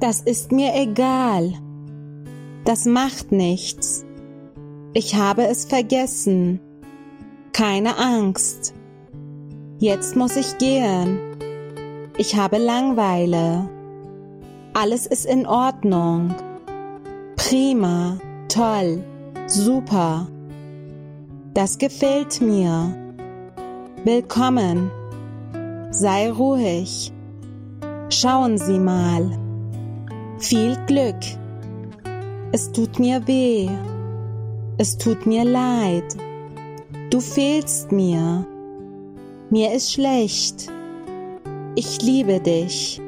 Das ist mir egal. Das macht nichts. Ich habe es vergessen. Keine Angst. Jetzt muss ich gehen. Ich habe Langweile. Alles ist in Ordnung. Prima, toll, super. Das gefällt mir. Willkommen. Sei ruhig. Schauen Sie mal. Viel Glück. Es tut mir weh. Es tut mir leid. Du fehlst mir. Mir ist schlecht. Ich liebe dich.